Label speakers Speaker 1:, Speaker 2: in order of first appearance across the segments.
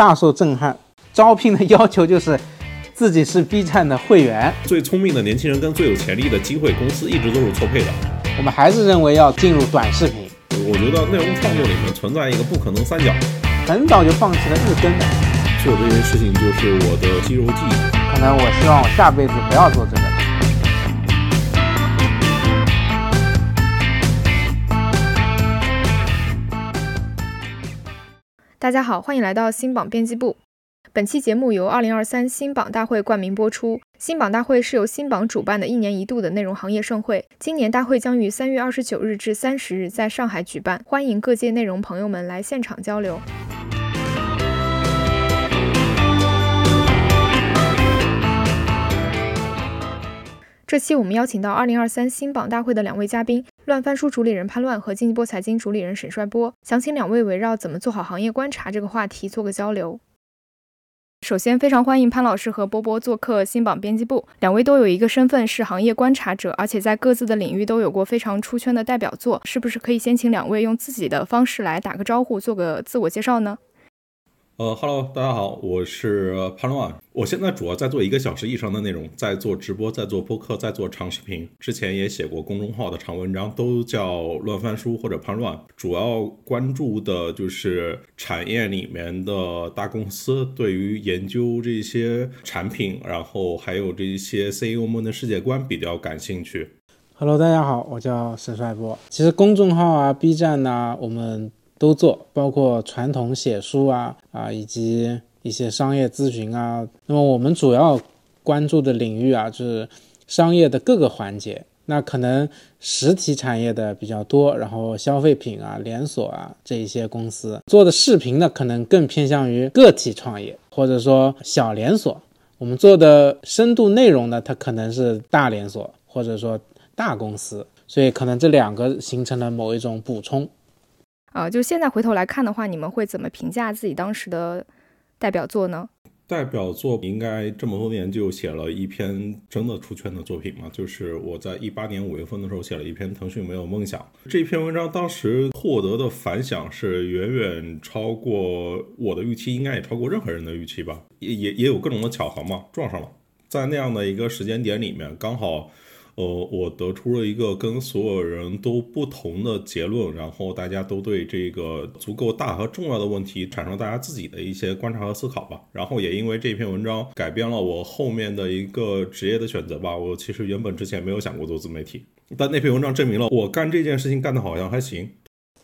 Speaker 1: 大受震撼。招聘的要求就是自己是 B 站的会员。
Speaker 2: 最聪明的年轻人跟最有潜力的机会公司一直都是错配的。
Speaker 1: 我们还是认为要进入短视频。
Speaker 2: 我觉得内容创作里面存在一个不可能三角。
Speaker 1: 很早就放弃了日更的。
Speaker 2: 做这件事情就是我的肌肉记忆。
Speaker 1: 可能我希望我下辈子不要做这个。
Speaker 3: 大家好，欢迎来到新榜编辑部。本期节目由二零二三新榜大会冠名播出。新榜大会是由新榜主办的一年一度的内容行业盛会。今年大会将于三月二十九日至三十日在上海举办，欢迎各界内容朋友们来现场交流。这期我们邀请到二零二三新榜大会的两位嘉宾。乱翻书主理人潘乱和经济波财经主理人沈帅波，想请两位围绕怎么做好行业观察这个话题做个交流。首先，非常欢迎潘老师和波波做客新榜编辑部，两位都有一个身份是行业观察者，而且在各自的领域都有过非常出圈的代表作，是不是可以先请两位用自己的方式来打个招呼，做个自我介绍呢？
Speaker 2: 呃，Hello，大家好，我是潘乱。我现在主要在做一个小时以上的内容，在做直播，在做播客，在做长视频。之前也写过公众号的长文章，都叫乱翻书或者潘乱。主要关注的就是产业里面的大公司对于研究这些产品，然后还有这些 CEO 们的世界观比较感兴趣。
Speaker 1: Hello，大家好，我叫沈帅波。其实公众号啊，B 站呐，我们。都做，包括传统写书啊啊，以及一些商业咨询啊。那么我们主要关注的领域啊，就是商业的各个环节。那可能实体产业的比较多，然后消费品啊、连锁啊这一些公司做的视频呢，可能更偏向于个体创业，或者说小连锁。我们做的深度内容呢，它可能是大连锁，或者说大公司。所以可能这两个形成了某一种补充。
Speaker 3: 啊，就现在回头来看的话，你们会怎么评价自己当时的代表作呢？
Speaker 2: 代表作应该这么多年就写了一篇真的出圈的作品嘛？就是我在一八年五月份的时候写了一篇《腾讯没有梦想》这篇文章，当时获得的反响是远远超过我的预期，应该也超过任何人的预期吧？也也也有各种的巧合嘛，撞上了，在那样的一个时间点里面，刚好。呃，我得出了一个跟所有人都不同的结论，然后大家都对这个足够大和重要的问题产生大家自己的一些观察和思考吧。然后也因为这篇文章改变了我后面的一个职业的选择吧。我其实原本之前没有想过做自媒体，但那篇文章证明了我干这件事情干得好像还行。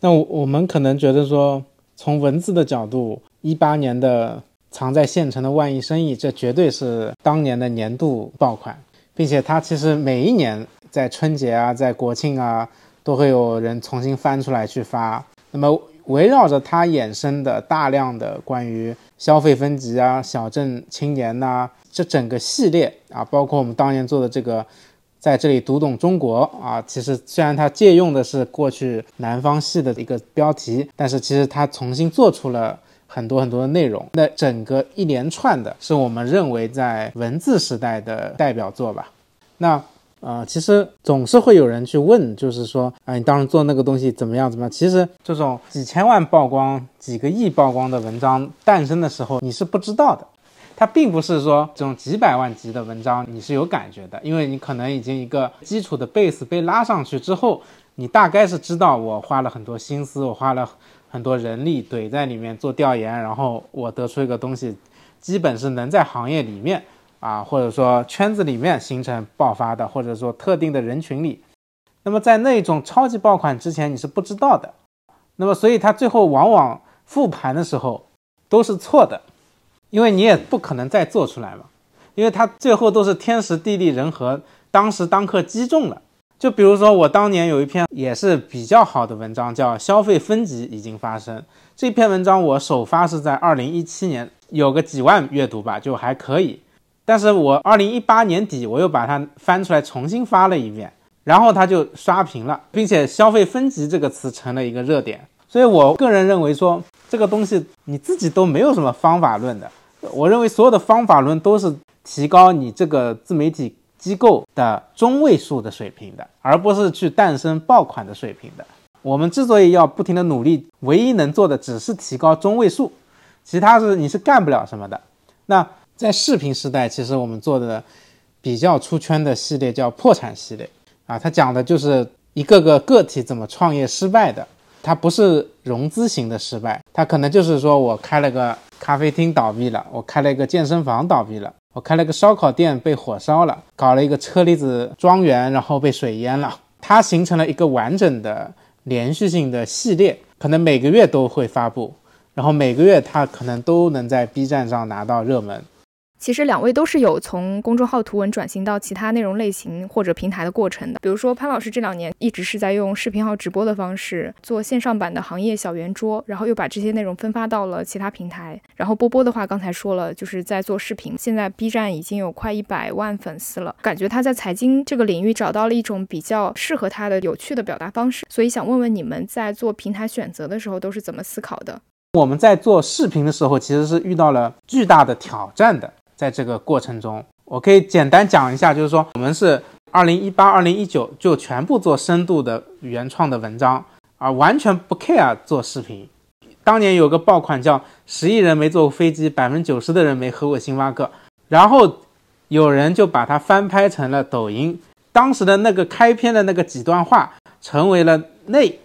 Speaker 1: 那我们可能觉得说，从文字的角度，一八年的藏在县城的万亿生意，这绝对是当年的年度爆款。并且它其实每一年在春节啊，在国庆啊，都会有人重新翻出来去发。那么围绕着它衍生的大量的关于消费分级啊、小镇青年呐，这整个系列啊，包括我们当年做的这个，在这里读懂中国啊，其实虽然它借用的是过去南方系的一个标题，但是其实它重新做出了。很多很多的内容，那整个一连串的是我们认为在文字时代的代表作吧。那呃，其实总是会有人去问，就是说，啊，你当时做那个东西怎么样？怎么样？其实这种几千万曝光、几个亿曝光的文章诞生的时候，你是不知道的。它并不是说这种几百万级的文章你是有感觉的，因为你可能已经一个基础的 base 被拉上去之后，你大概是知道我花了很多心思，我花了。很多人力怼在里面做调研，然后我得出一个东西，基本是能在行业里面啊，或者说圈子里面形成爆发的，或者说特定的人群里。那么在那种超级爆款之前，你是不知道的。那么所以它最后往往复盘的时候都是错的，因为你也不可能再做出来嘛，因为它最后都是天时地利人和，当时当刻击中了。就比如说，我当年有一篇也是比较好的文章，叫《消费分级已经发生》。这篇文章我首发是在二零一七年，有个几万阅读吧，就还可以。但是我二零一八年底，我又把它翻出来重新发了一遍，然后它就刷屏了，并且“消费分级”这个词成了一个热点。所以我个人认为说，这个东西你自己都没有什么方法论的。我认为所有的方法论都是提高你这个自媒体。机构的中位数的水平的，而不是去诞生爆款的水平的。我们之所以要不停的努力，唯一能做的只是提高中位数。其他是你是干不了什么的。那在视频时代，其实我们做的比较出圈的系列叫破产系列啊，它讲的就是一个个个体怎么创业失败的。它不是融资型的失败，它可能就是说我开了个咖啡厅倒闭了，我开了一个健身房倒闭了，我开了个烧烤店被火烧了，搞了一个车厘子庄园然后被水淹了。它形成了一个完整的连续性的系列，可能每个月都会发布，然后每个月它可能都能在 B 站上拿到热门。
Speaker 3: 其实两位都是有从公众号图文转型到其他内容类型或者平台的过程的。比如说潘老师这两年一直是在用视频号直播的方式做线上版的行业小圆桌，然后又把这些内容分发到了其他平台。然后波波的话刚才说了，就是在做视频，现在 B 站已经有快一百万粉丝了，感觉他在财经这个领域找到了一种比较适合他的有趣的表达方式。所以想问问你们在做平台选择的时候都是怎么思考的？
Speaker 1: 我们在做视频的时候其实是遇到了巨大的挑战的。在这个过程中，我可以简单讲一下，就是说我们是二零一八、二零一九就全部做深度的原创的文章，而完全不 care 做视频。当年有个爆款叫“十亿人没坐过飞机，百分之九十的人没喝过星巴克”，然后有人就把它翻拍成了抖音。当时的那个开篇的那个几段话，成为了那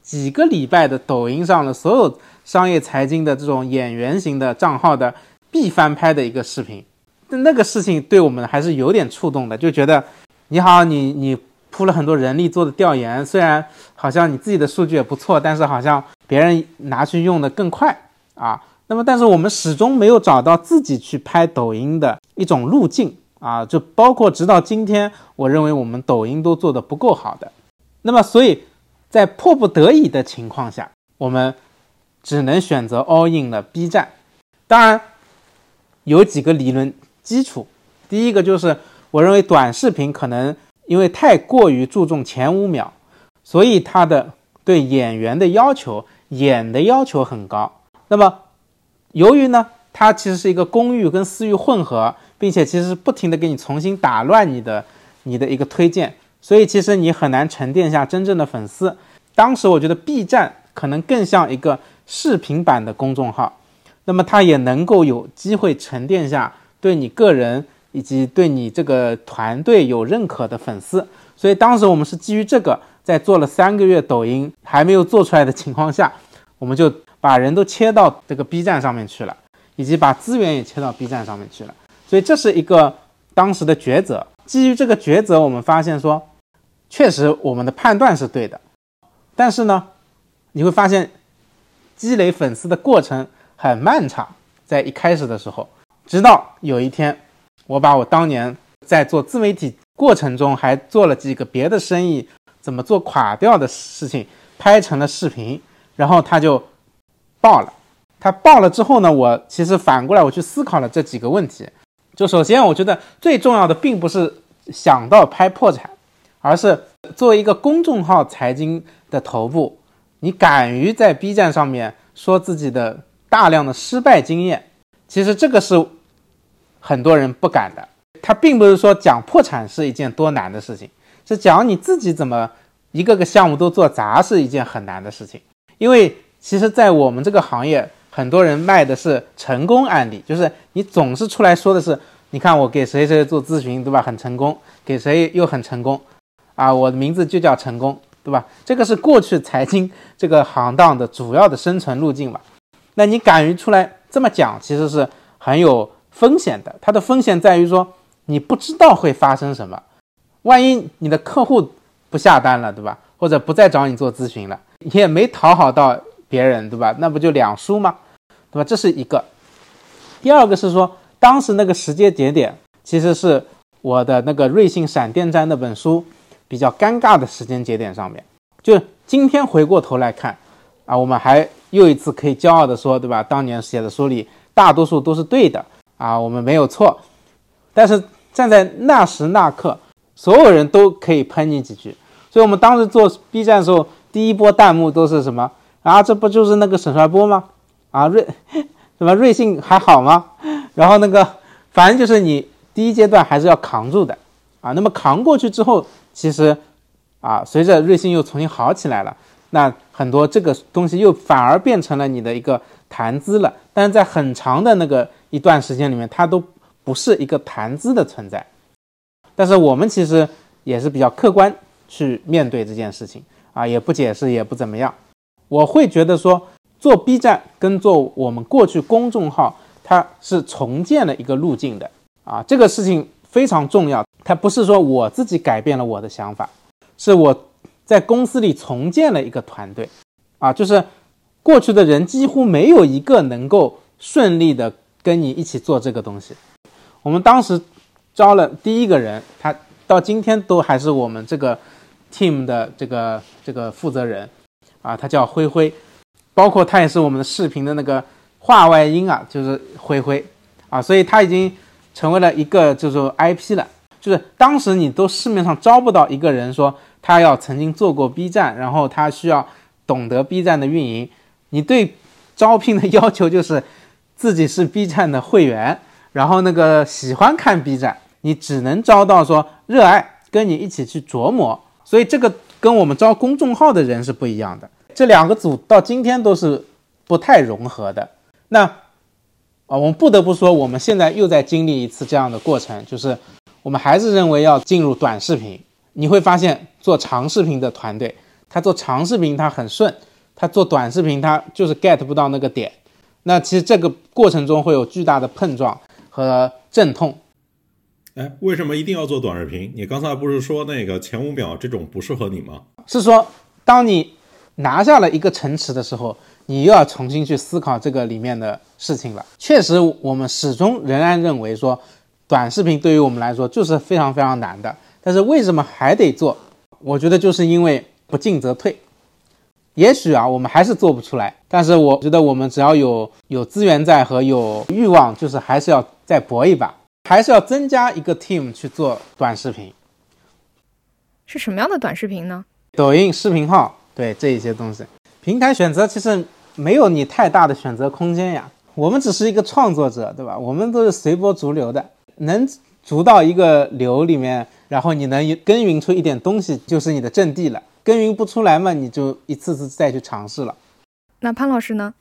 Speaker 1: 几个礼拜的抖音上的所有商业财经的这种演员型的账号的。必翻拍的一个视频，那个事情对我们还是有点触动的，就觉得你好，你你铺了很多人力做的调研，虽然好像你自己的数据也不错，但是好像别人拿去用的更快啊。那么，但是我们始终没有找到自己去拍抖音的一种路径啊，就包括直到今天，我认为我们抖音都做的不够好的。那么，所以在迫不得已的情况下，我们只能选择 all in 了 B 站，当然。有几个理论基础，第一个就是我认为短视频可能因为太过于注重前五秒，所以它的对演员的要求演的要求很高。那么由于呢，它其实是一个公域跟私域混合，并且其实不停的给你重新打乱你的你的一个推荐，所以其实你很难沉淀下真正的粉丝。当时我觉得 B 站可能更像一个视频版的公众号。那么它也能够有机会沉淀下对你个人以及对你这个团队有认可的粉丝，所以当时我们是基于这个，在做了三个月抖音还没有做出来的情况下，我们就把人都切到这个 B 站上面去了，以及把资源也切到 B 站上面去了。所以这是一个当时的抉择。基于这个抉择，我们发现说，确实我们的判断是对的，但是呢，你会发现积累粉丝的过程。很漫长，在一开始的时候，直到有一天，我把我当年在做自媒体过程中还做了几个别的生意怎么做垮掉的事情拍成了视频，然后他就爆了。他爆了之后呢，我其实反过来我去思考了这几个问题。就首先，我觉得最重要的并不是想到拍破产，而是作为一个公众号财经的头部，你敢于在 B 站上面说自己的。大量的失败经验，其实这个是很多人不敢的。他并不是说讲破产是一件多难的事情，是讲你自己怎么一个个项目都做砸是一件很难的事情。因为其实，在我们这个行业，很多人卖的是成功案例，就是你总是出来说的是，你看我给谁谁做咨询，对吧？很成功，给谁又很成功，啊，我的名字就叫成功，对吧？这个是过去财经这个行当的主要的生存路径嘛。那你敢于出来这么讲，其实是很有风险的。它的风险在于说，你不知道会发生什么，万一你的客户不下单了，对吧？或者不再找你做咨询了，你也没讨好到别人，对吧？那不就两输吗？对吧？这是一个。第二个是说，当时那个时间节点，其实是我的那个瑞幸闪电战那本书比较尴尬的时间节点上面。就今天回过头来看，啊，我们还。又一次可以骄傲地说，对吧？当年写的书里大多数都是对的啊，我们没有错。但是站在那时那刻，所有人都可以喷你几句。所以我们当时做 B 站的时候，第一波弹幕都是什么啊？这不就是那个沈帅波吗？啊，瑞 什么瑞幸还好吗？然后那个反正就是你第一阶段还是要扛住的啊。那么扛过去之后，其实啊，随着瑞幸又重新好起来了。那很多这个东西又反而变成了你的一个谈资了，但是在很长的那个一段时间里面，它都不是一个谈资的存在。但是我们其实也是比较客观去面对这件事情啊，也不解释，也不怎么样。我会觉得说，做 B 站跟做我们过去公众号，它是重建了一个路径的啊，这个事情非常重要。它不是说我自己改变了我的想法，是我在公司里重建了一个团队啊，就是过去的人几乎没有一个能够顺利的跟你一起做这个东西。我们当时。招了第一个人，他到今天都还是我们这个 team 的这个这个负责人啊，他叫灰灰，包括他也是我们的视频的那个话外音啊，就是灰灰啊，所以他已经成为了一个就是 IP 了。就是当时你都市面上招不到一个人说他要曾经做过 B 站，然后他需要懂得 B 站的运营，你对招聘的要求就是自己是 B 站的会员，然后那个喜欢看 B 站。你只能招到说热爱跟你一起去琢磨，所以这个跟我们招公众号的人是不一样的。这两个组到今天都是不太融合的。那啊，我们不得不说，我们现在又在经历一次这样的过程，就是我们还是认为要进入短视频。你会发现，做长视频的团队，他做长视频他很顺，他做短视频他就是 get 不到那个点。那其实这个过程中会有巨大的碰撞和阵痛。
Speaker 2: 哎，为什么一定要做短视频？你刚才不是说那个前五秒这种不适合你吗？
Speaker 1: 是说，当你拿下了一个城池的时候，你又要重新去思考这个里面的事情了。确实，我们始终仍然认为说，短视频对于我们来说就是非常非常难的。但是为什么还得做？我觉得就是因为不进则退。也许啊，我们还是做不出来。但是我觉得我们只要有有资源在和有欲望，就是还是要再搏一把。还是要增加一个 team 去做短视频，
Speaker 3: 是什么样的短视频呢？
Speaker 1: 抖音视频号，对这一些东西，平台选择其实没有你太大的选择空间呀。我们只是一个创作者，对吧？我们都是随波逐流的，能逐到一个流里面，然后你能耕耘出一点东西，就是你的阵地了。耕耘不出来嘛，你就一次次再去尝试了。
Speaker 3: 那潘老师呢？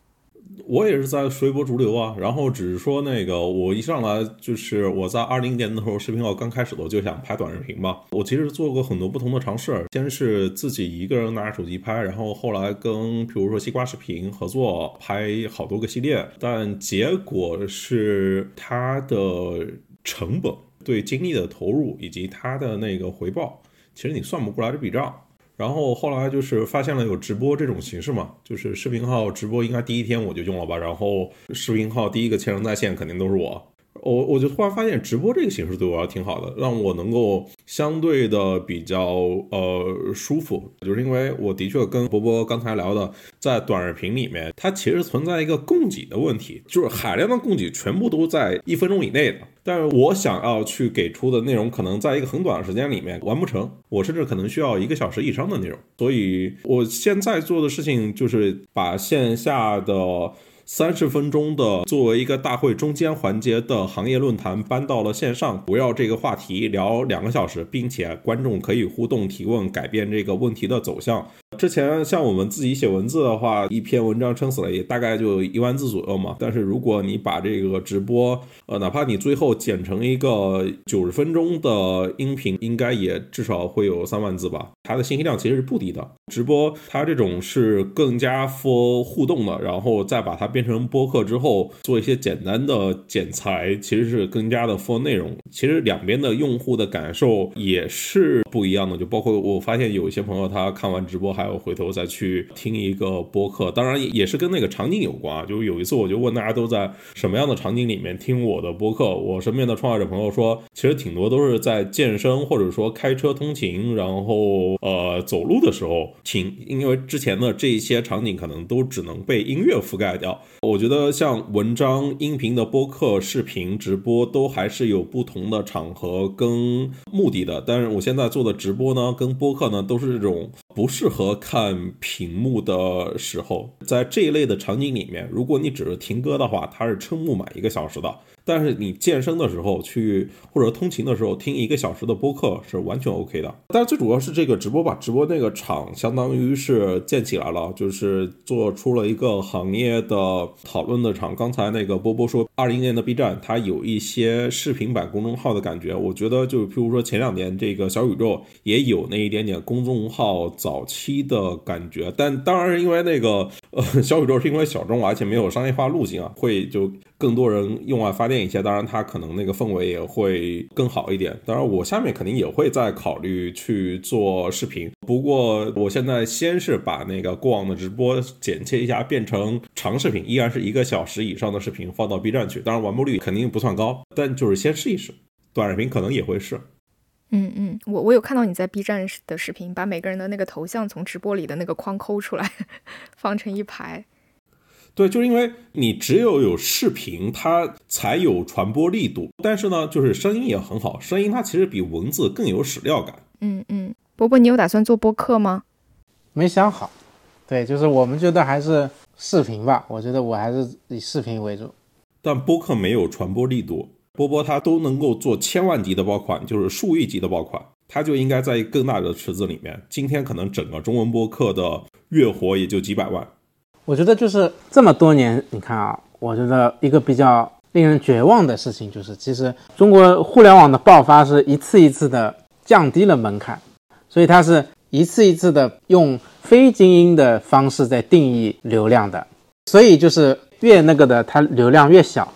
Speaker 2: 我也是在随波逐流啊，然后只是说那个，我一上来就是我在二零年的时候，视频号刚开始的时候就想拍短视频嘛。我其实做过很多不同的尝试，先是自己一个人拿着手机拍，然后后来跟比如说西瓜视频合作拍好多个系列，但结果是它的成本、对精力的投入以及它的那个回报，其实你算不过来这笔账。然后后来就是发现了有直播这种形式嘛，就是视频号直播，应该第一天我就用了吧。然后视频号第一个千人在线肯定都是我。我我就突然发现直播这个形式对我还挺好的，让我能够相对的比较呃舒服，就是因为我的确跟波波刚才聊的，在短视频里面，它其实存在一个供给的问题，就是海量的供给全部都在一分钟以内的，但是我想要去给出的内容，可能在一个很短的时间里面完不成，我甚至可能需要一个小时以上的内容，所以我现在做的事情就是把线下的。三十分钟的作为一个大会中间环节的行业论坛搬到了线上，围绕这个话题聊两个小时，并且观众可以互动提问，改变这个问题的走向。之前像我们自己写文字的话，一篇文章撑死了也大概就一万字左右嘛。但是如果你把这个直播，呃，哪怕你最后剪成一个九十分钟的音频，应该也至少会有三万字吧。它的信息量其实是不低的。直播它这种是更加 for 互动的，然后再把它变成播客之后，做一些简单的剪裁，其实是更加的 for 内容。其实两边的用户的感受也是不一样的。就包括我发现有一些朋友他看完直播。还我回头再去听一个播客，当然也是跟那个场景有关。就有一次，我就问大家都在什么样的场景里面听我的播客。我身边的创业者朋友说，其实挺多都是在健身或者说开车通勤，然后呃走路的时候听，因为之前的这些场景可能都只能被音乐覆盖掉。我觉得像文章、音频的播客、视频直播都还是有不同的场合跟目的的。但是我现在做的直播呢，跟播客呢，都是这种不适合。看屏幕的时候，在这一类的场景里面，如果你只是听歌的话，它是撑不满一个小时的。但是你健身的时候去或者通勤的时候听一个小时的播客是完全 OK 的。但是最主要是这个直播吧，直播那个场相当于是建起来了，就是做出了一个行业的讨论的场。刚才那个波波说，二零年的 B 站它有一些视频版公众号的感觉，我觉得就譬如说前两年这个小宇宙也有那一点点公众号早期的感觉。但当然是因为那个呃小宇宙是因为小众，而且没有商业化路径啊，会就。更多人用爱发电一些，当然它可能那个氛围也会更好一点。当然，我下面肯定也会再考虑去做视频。不过，我现在先是把那个过往的直播剪切一下，变成长视频，依然是一个小时以上的视频放到 B 站去。当然，完播率肯定不算高，但就是先试一试。短视频可能也会试。
Speaker 3: 嗯嗯，我我有看到你在 B 站的视频，把每个人的那个头像从直播里的那个框抠出来，放成一排。
Speaker 2: 对，就是因为你只有有视频，它才有传播力度。但是呢，就是声音也很好，声音它其实比文字更有史料感。
Speaker 3: 嗯嗯，波波，你有打算做播客吗？
Speaker 1: 没想好。对，就是我们觉得还是视频吧。我觉得我还是以视频为主。
Speaker 2: 但播客没有传播力度，波波他都能够做千万级的爆款，就是数亿级的爆款，他就应该在更大的池子里面。今天可能整个中文播客的月活也就几百万。
Speaker 1: 我觉得就是这么多年，你看啊，我觉得一个比较令人绝望的事情就是，其实中国互联网的爆发是一次一次的降低了门槛，所以它是一次一次的用非精英的方式在定义流量的，所以就是越那个的，它流量越小。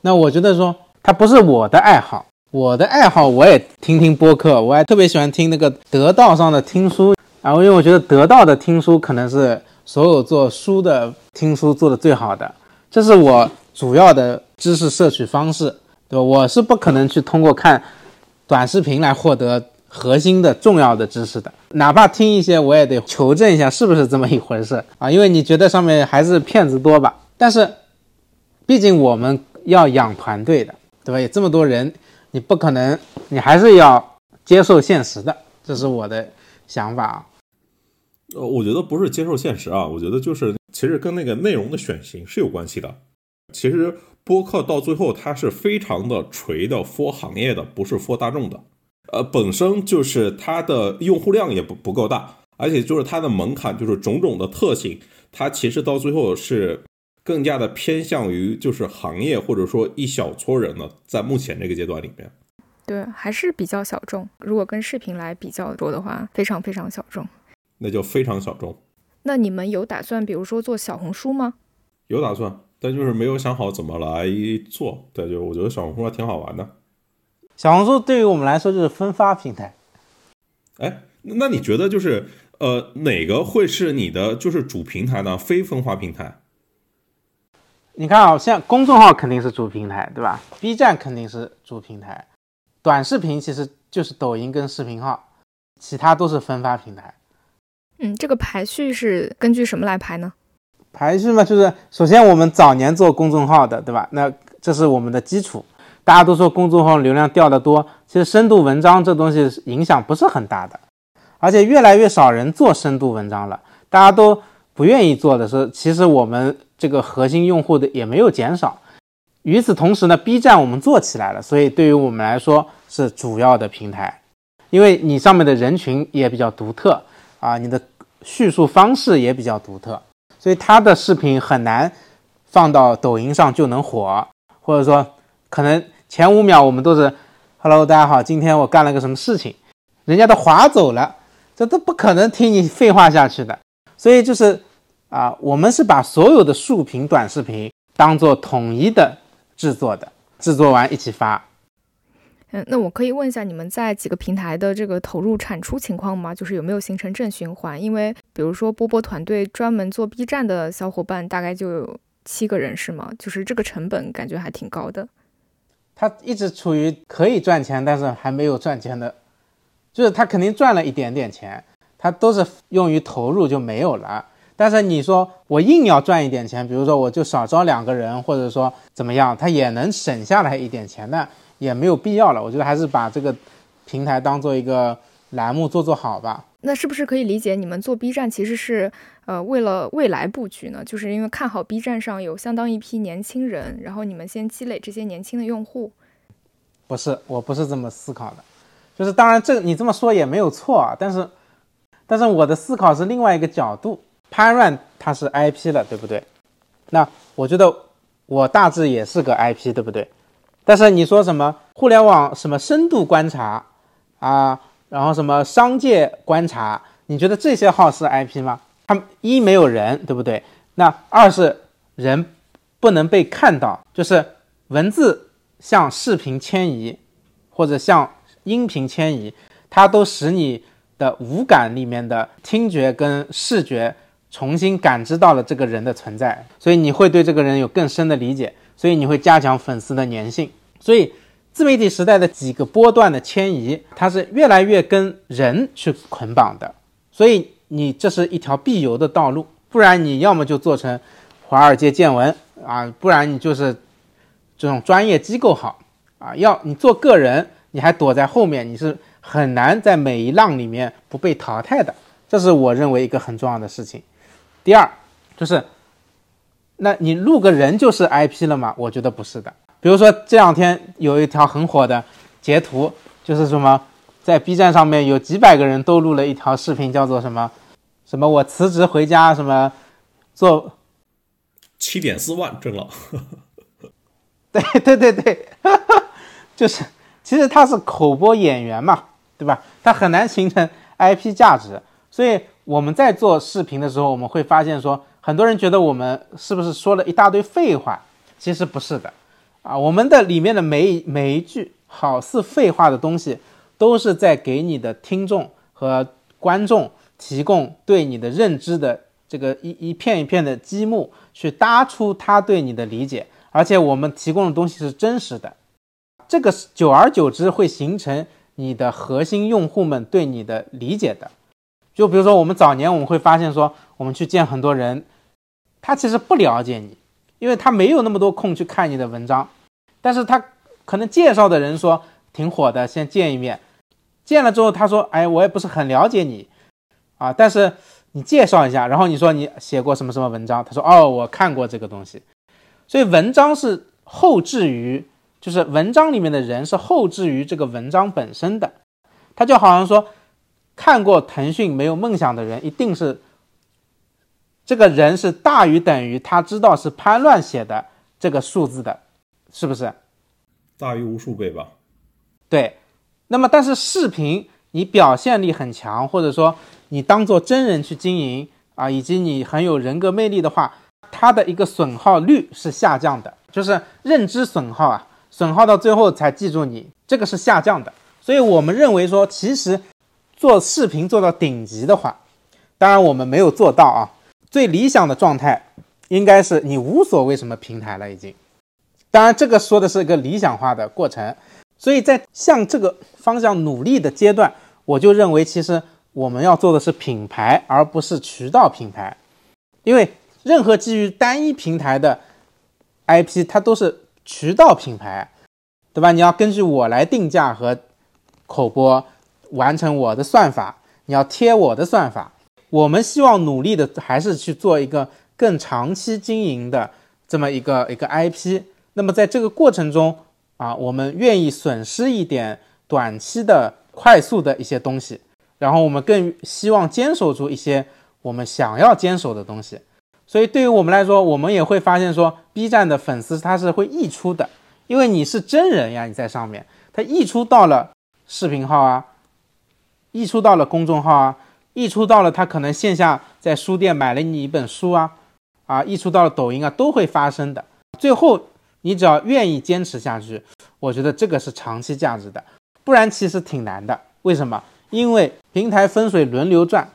Speaker 1: 那我觉得说，它不是我的爱好，我的爱好我也听听播客，我还特别喜欢听那个得道上的听书啊，因为我觉得得到的听书可能是。所有做书的听书做的最好的，这是我主要的知识摄取方式，对吧？我是不可能去通过看短视频来获得核心的重要的知识的，哪怕听一些，我也得求证一下是不是这么一回事啊？因为你觉得上面还是骗子多吧？但是，毕竟我们要养团队的，对吧？有这么多人，你不可能，你还是要接受现实的，这是我的想法啊。
Speaker 2: 呃，我觉得不是接受现实啊，我觉得就是其实跟那个内容的选型是有关系的。其实播客到最后它是非常的垂的，for 行业的，不是 for 大众的。呃，本身就是它的用户量也不不够大，而且就是它的门槛，就是种种的特性，它其实到最后是更加的偏向于就是行业或者说一小撮人呢，在目前这个阶段里面，
Speaker 3: 对，还是比较小众。如果跟视频来比较多的话，非常非常小众。
Speaker 2: 那就非常小众。
Speaker 3: 那你们有打算，比如说做小红书吗？
Speaker 2: 有打算，但就是没有想好怎么来做。对，就我觉得小红书还挺好玩的。
Speaker 1: 小红书对于我们来说就是分发平台。
Speaker 2: 哎，那你觉得就是呃哪个会是你的就是主平台呢？非分发平台？
Speaker 1: 你看啊，像公众号肯定是主平台，对吧？B 站肯定是主平台，短视频其实就是抖音跟视频号，其他都是分发平台。
Speaker 3: 嗯，这个排序是根据什么来排呢？
Speaker 1: 排序嘛，就是首先我们早年做公众号的，对吧？那这是我们的基础。大家都说公众号流量掉得多，其实深度文章这东西影响不是很大的，而且越来越少人做深度文章了，大家都不愿意做的是，其实我们这个核心用户的也没有减少。与此同时呢，B 站我们做起来了，所以对于我们来说是主要的平台，因为你上面的人群也比较独特。啊，你的叙述方式也比较独特，所以他的视频很难放到抖音上就能火，或者说可能前五秒我们都是 “hello，大家好，今天我干了个什么事情”，人家都划走了，这都不可能听你废话下去的。所以就是啊，我们是把所有的竖屏短视频当做统一的制作的，制作完一起发。
Speaker 3: 嗯，那我可以问一下你们在几个平台的这个投入产出情况吗？就是有没有形成正循环？因为比如说波波团队专门做 B 站的小伙伴大概就有七个人是吗？就是这个成本感觉还挺高的。
Speaker 1: 他一直处于可以赚钱，但是还没有赚钱的，就是他肯定赚了一点点钱，他都是用于投入就没有了。但是你说我硬要赚一点钱，比如说我就少招两个人，或者说怎么样，他也能省下来一点钱的。也没有必要了，我觉得还是把这个平台当做一个栏目做做好吧。
Speaker 3: 那是不是可以理解，你们做 B 站其实是呃，为了未来布局呢？就是因为看好 B 站上有相当一批年轻人，然后你们先积累这些年轻的用户。
Speaker 1: 不是，我不是这么思考的。就是当然，这你这么说也没有错啊。但是，但是我的思考是另外一个角度。潘乱他是 IP 了，对不对？那我觉得我大致也是个 IP，对不对？但是你说什么互联网什么深度观察啊，然后什么商界观察，你觉得这些号是 IP 吗？他一没有人，对不对？那二是人不能被看到，就是文字向视频迁移，或者向音频迁移，它都使你的五感里面的听觉跟视觉重新感知到了这个人的存在，所以你会对这个人有更深的理解，所以你会加强粉丝的粘性。所以自媒体时代的几个波段的迁移，它是越来越跟人去捆绑的，所以。你这是一条必由的道路，不然你要么就做成华尔街见闻啊，不然你就是这种专业机构好啊。要你做个人，你还躲在后面，你是很难在每一浪里面不被淘汰的。这是我认为一个很重要的事情。第二就是，那你录个人就是 IP 了吗？我觉得不是的。比如说这两天有一条很火的截图，就是什么在 B 站上面有几百个人都录了一条视频，叫做什么？什么？我辞职回家，什么做
Speaker 2: 七点四万挣了？
Speaker 1: 对对对对，就是其实他是口播演员嘛，对吧？他很难形成 IP 价值，所以我们在做视频的时候，我们会发现说，很多人觉得我们是不是说了一大堆废话？其实不是的啊，我们的里面的每一每一句好似废话的东西，都是在给你的听众和观众。提供对你的认知的这个一一片一片的积木，去搭出他对你的理解，而且我们提供的东西是真实的，这个久而久之会形成你的核心用户们对你的理解的。就比如说我们早年我们会发现说，我们去见很多人，他其实不了解你，因为他没有那么多空去看你的文章，但是他可能介绍的人说挺火的，先见一面，见了之后他说，哎，我也不是很了解你。啊！但是你介绍一下，然后你说你写过什么什么文章，他说哦，我看过这个东西。所以文章是后置于，就是文章里面的人是后置于这个文章本身的。他就好像说，看过腾讯没有梦想的人，一定是这个人是大于等于他知道是潘乱写的这个数字的，是不是？
Speaker 2: 大于无数倍吧。
Speaker 1: 对。那么但是视频你表现力很强，或者说。你当做真人去经营啊，以及你很有人格魅力的话，它的一个损耗率是下降的，就是认知损耗啊，损耗到最后才记住你，这个是下降的。所以我们认为说，其实做视频做到顶级的话，当然我们没有做到啊，最理想的状态应该是你无所谓什么平台了已经。当然这个说的是一个理想化的过程，所以在向这个方向努力的阶段，我就认为其实。我们要做的是品牌，而不是渠道品牌，因为任何基于单一平台的 IP，它都是渠道品牌，对吧？你要根据我来定价和口播，完成我的算法，你要贴我的算法。我们希望努力的还是去做一个更长期经营的这么一个一个 IP。那么在这个过程中啊，我们愿意损失一点短期的快速的一些东西。然后我们更希望坚守住一些我们想要坚守的东西，所以对于我们来说，我们也会发现说，B 站的粉丝他是会溢出的，因为你是真人呀，你在上面，他溢出到了视频号啊，溢出到了公众号啊，溢出到了他可能线下在书店买了你一本书啊，啊，溢出到了抖音啊，都会发生的。最后你只要愿意坚持下去，我觉得这个是长期价值的，不然其实挺难的。为什么？因为平台分水轮流转，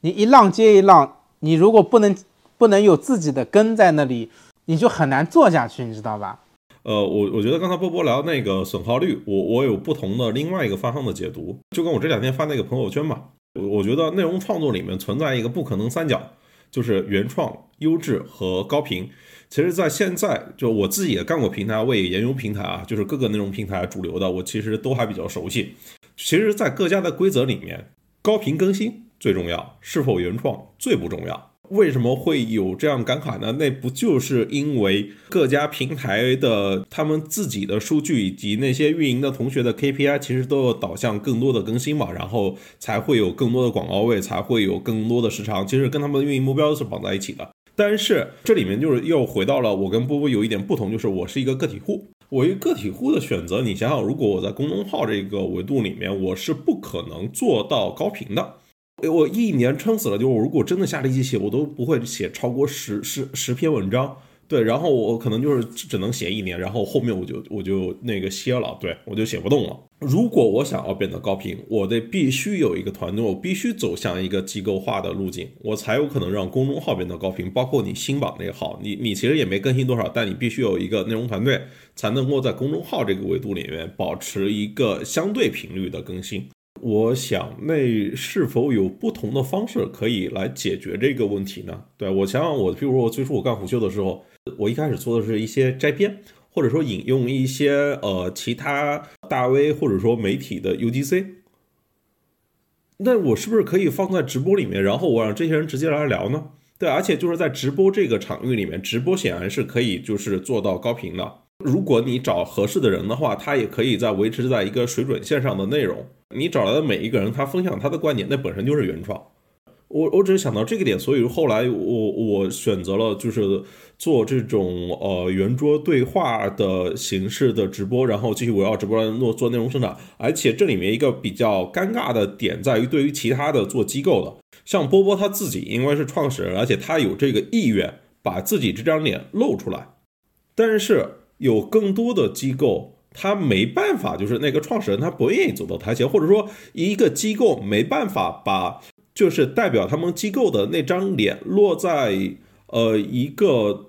Speaker 1: 你一浪接一浪，你如果不能不能有自己的根在那里，你就很难做下去，你知道吧？
Speaker 2: 呃，我我觉得刚才波波聊那个损耗率，我我有不同的另外一个方向的解读，就跟我这两天发那个朋友圈嘛，我我觉得内容创作里面存在一个不可能三角，就是原创、优质和高频。其实，在现在就我自己也干过平台，我也研究平台啊，就是各个内容平台主流的，我其实都还比较熟悉。其实，在各家的规则里面，高频更新最重要，是否原创最不重要。为什么会有这样感慨呢？那不就是因为各家平台的他们自己的数据以及那些运营的同学的 KPI 其实都有导向更多的更新嘛，然后才会有更多的广告位，才会有更多的时长，其实跟他们的运营目标是绑在一起的。但是这里面就是又回到了我跟波波有一点不同，就是我是一个个体户，我一个个体户的选择，你想想，如果我在公众号这个维度里面，我是不可能做到高频的。我一年撑死了，就是我如果真的下力气写，我都不会写超过十十十篇文章。对，然后我可能就是只能写一年，然后后面我就我就那个歇了，对我就写不动了。如果我想要变得高频，我得必须有一个团队，我必须走向一个机构化的路径，我才有可能让公众号变得高频。包括你新榜那个号，你你其实也没更新多少，但你必须有一个内容团队，才能够在公众号这个维度里面保持一个相对频率的更新。我想，那是否有不同的方式可以来解决这个问题呢？对我想想，我比如说我最初我干虎嗅的时候，我一开始做的是一些摘编，或者说引用一些呃其他大 V 或者说媒体的 UGC。那我是不是可以放在直播里面，然后我让这些人直接来聊呢？对，而且就是在直播这个场域里面，直播显然是可以就是做到高频的。如果你找合适的人的话，他也可以在维持在一个水准线上的内容。你找来的每一个人，他分享他的观点，那本身就是原创。我我只是想到这个点，所以后来我我选择了就是做这种呃圆桌对话的形式的直播，然后继续围绕直播来做做内容生产。而且这里面一个比较尴尬的点在于，对于其他的做机构的，像波波他自己因为是创始人，而且他有这个意愿把自己这张脸露出来，但是。有更多的机构，他没办法，就是那个创始人他不愿意走到台前，或者说一个机构没办法把就是代表他们机构的那张脸落在呃一个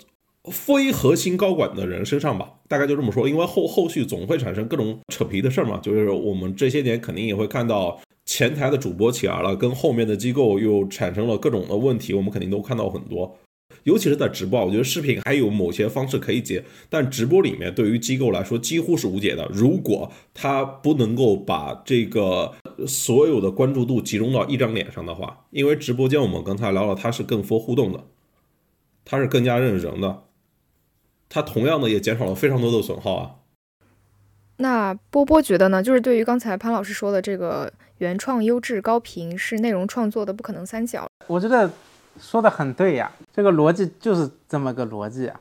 Speaker 2: 非核心高管的人身上吧，大概就这么说，因为后后续总会产生各种扯皮的事儿嘛，就是我们这些年肯定也会看到前台的主播起来了，跟后面的机构又产生了各种的问题，我们肯定都看到很多。尤其是在直播，我觉得视频还有某些方式可以解，但直播里面对于机构来说几乎是无解的。如果他不能够把这个所有的关注度集中到一张脸上的话，因为直播间我们刚才聊了，它是更 for 互动的，它是更加认人的，它同样的也减少了非常多的损耗啊。
Speaker 3: 那波波觉得呢？就是对于刚才潘老师说的这个原创、优质、高频是内容创作的不可能三角，
Speaker 1: 我觉得。说的很对呀，这个逻辑就是这么个逻辑啊。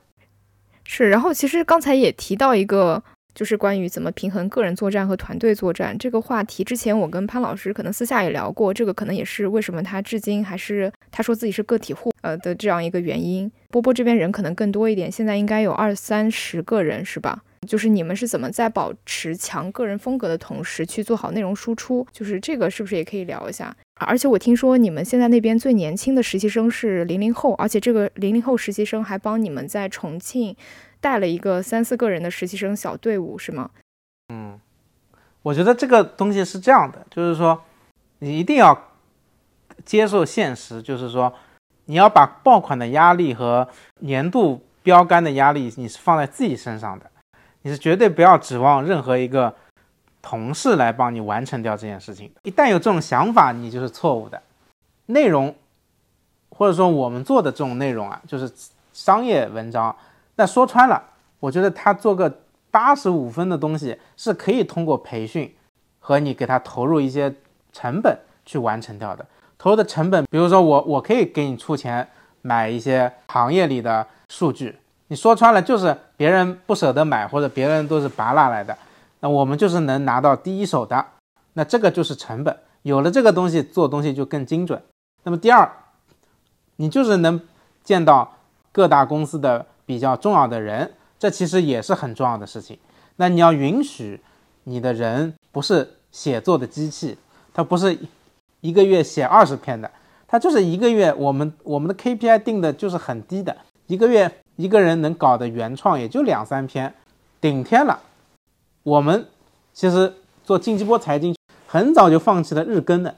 Speaker 3: 是，然后其实刚才也提到一个，就是关于怎么平衡个人作战和团队作战这个话题。之前我跟潘老师可能私下也聊过，这个可能也是为什么他至今还是他说自己是个体户呃的这样一个原因。波波这边人可能更多一点，现在应该有二三十个人是吧？就是你们是怎么在保持强个人风格的同时去做好内容输出？就是这个是不是也可以聊一下？而且我听说你们现在那边最年轻的实习生是零零后，而且这个零零后实习生还帮你们在重庆带了一个三四个人的实习生小队伍，是吗？
Speaker 1: 嗯，我觉得这个东西是这样的，就是说你一定要接受现实，就是说你要把爆款的压力和年度标杆的压力，你是放在自己身上的。你是绝对不要指望任何一个同事来帮你完成掉这件事情。一旦有这种想法，你就是错误的。内容，或者说我们做的这种内容啊，就是商业文章。那说穿了，我觉得他做个八十五分的东西是可以通过培训和你给他投入一些成本去完成掉的。投入的成本，比如说我我可以给你出钱买一些行业里的数据。你说穿了就是别人不舍得买，或者别人都是拔拉来的，那我们就是能拿到第一手的，那这个就是成本。有了这个东西，做东西就更精准。那么第二，你就是能见到各大公司的比较重要的人，这其实也是很重要的事情。那你要允许你的人不是写作的机器，他不是一个月写二十篇的，他就是一个月我们我们的 KPI 定的就是很低的，一个月。一个人能搞的原创也就两三篇，顶天了。我们其实做经济波财经很早就放弃了日更的，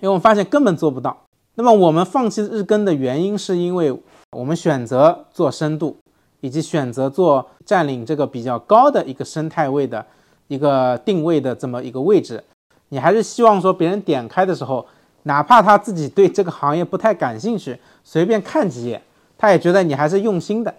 Speaker 1: 因为我们发现根本做不到。那么我们放弃日更的原因，是因为我们选择做深度，以及选择做占领这个比较高的一个生态位的一个定位的这么一个位置。你还是希望说别人点开的时候哪怕他自己对这个行业不太感兴趣，随便看几眼，他也觉得你还是用心的，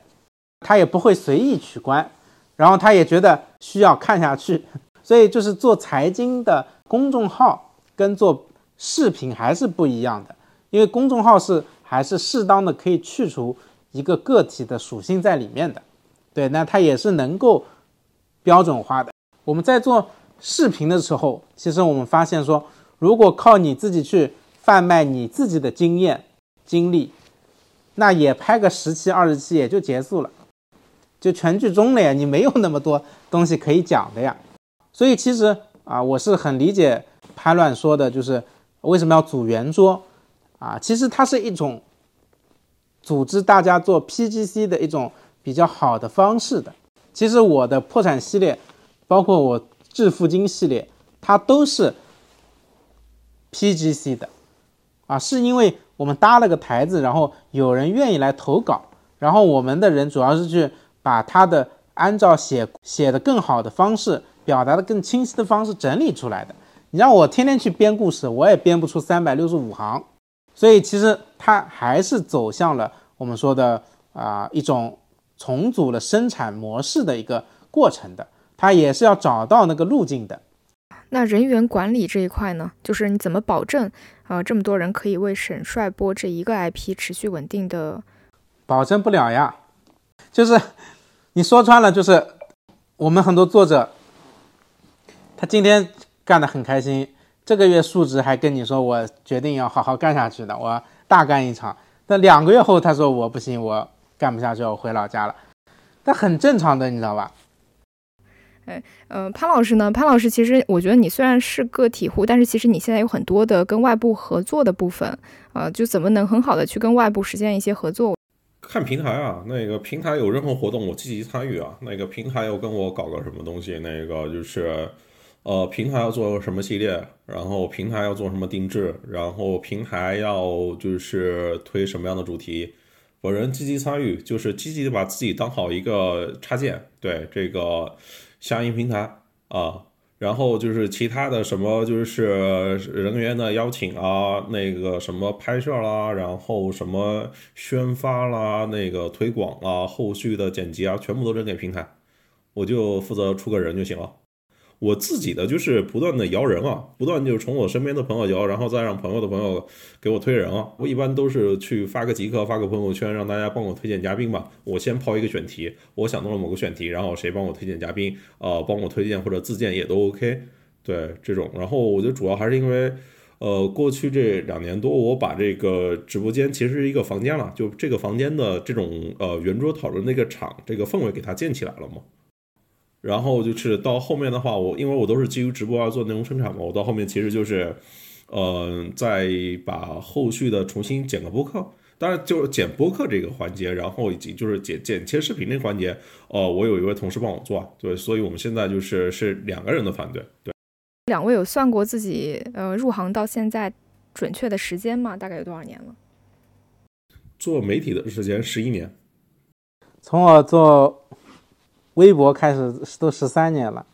Speaker 1: 他也不会随意取关，然后他也觉得需要看下去。所以就是做财经的公众号跟做视频还是不一样的，因为公众号是还是适当的可以去除一个个体的属性在里面的，对，那它也是能够标准化的。我们在做视频的时候，其实我们发现说，如果靠你自己去贩卖你自己的经验经历，那也拍个十期二十期也就结束了，就全剧终了呀，你没有那么多东西可以讲的呀。所以其实啊，我是很理解潘乱说的，就是为什么要组圆桌啊？其实它是一种组织大家做 PGC 的一种比较好的方式的。其实我的破产系列。包括我致富经系列，它都是 PGC 的，啊，是因为我们搭了个台子，然后有人愿意来投稿，然后我们的人主要是去把他的按照写写的更好的方式，表达的更清晰的方式整理出来的。你让我天天去编故事，我也编不出三百六十五行，所以其实它还是走向了我们说的啊一种重组了生产模式的一个过程的。他也是要找到那个路径的。
Speaker 3: 那人员管理这一块呢？就是你怎么保证啊，这么多人可以为沈帅波这一个 IP 持续稳定的？
Speaker 1: 保证不了呀。就是你说穿了，就是我们很多作者，他今天干得很开心，这个月数值还跟你说，我决定要好好干下去的，我大干一场。那两个月后，他说我不行，我干不下去，我回老家了。那很正常的，你知道吧？
Speaker 3: 哎，呃，潘老师呢？潘老师，其实我觉得你虽然是个体户，但是其实你现在有很多的跟外部合作的部分，呃，就怎么能很好的去跟外部实现一些合作？
Speaker 2: 看平台啊，那个平台有任何活动，我积极参与啊。那个平台要跟我搞个什么东西，那个就是，呃，平台要做什么系列，然后平台要做什么定制，然后平台要就是推什么样的主题，本人积极参与，就是积极的把自己当好一个插件，对这个。相应平台啊，然后就是其他的什么，就是人员的邀请啊，那个什么拍摄啦，然后什么宣发啦，那个推广啊，后续的剪辑啊，全部都扔给平台，我就负责出个人就行了。我自己的就是不断的摇人啊，不断就是从我身边的朋友摇，然后再让朋友的朋友给我推人啊。我一般都是去发个即刻，发个朋友圈，让大家帮我推荐嘉宾吧。我先抛一个选题，我想到了某个选题，然后谁帮我推荐嘉宾，呃，帮我推荐或者自荐也都 OK。对这种，然后我觉得主要还是因为，呃，过去这两年多，我把这个直播间其实是一个房间了，就这个房间的这种呃圆桌讨论那个场，这个氛围给它建起来了嘛。然后就是到后面的话，我因为我都是基于直播而做内容生产嘛，我到后面其实就是，呃，再把后续的重新剪个播客，当然就是剪播客这个环节，然后以及就是剪剪切视频那环节，呃，我有一位同事帮我做，对，所以我们现在就是是两个人的团队，对。
Speaker 3: 两位有算过自己呃入行到现在准确的时间吗？大概有多少年了？
Speaker 2: 做媒体的时间十一年，
Speaker 1: 从我做。微博开始都十三年了，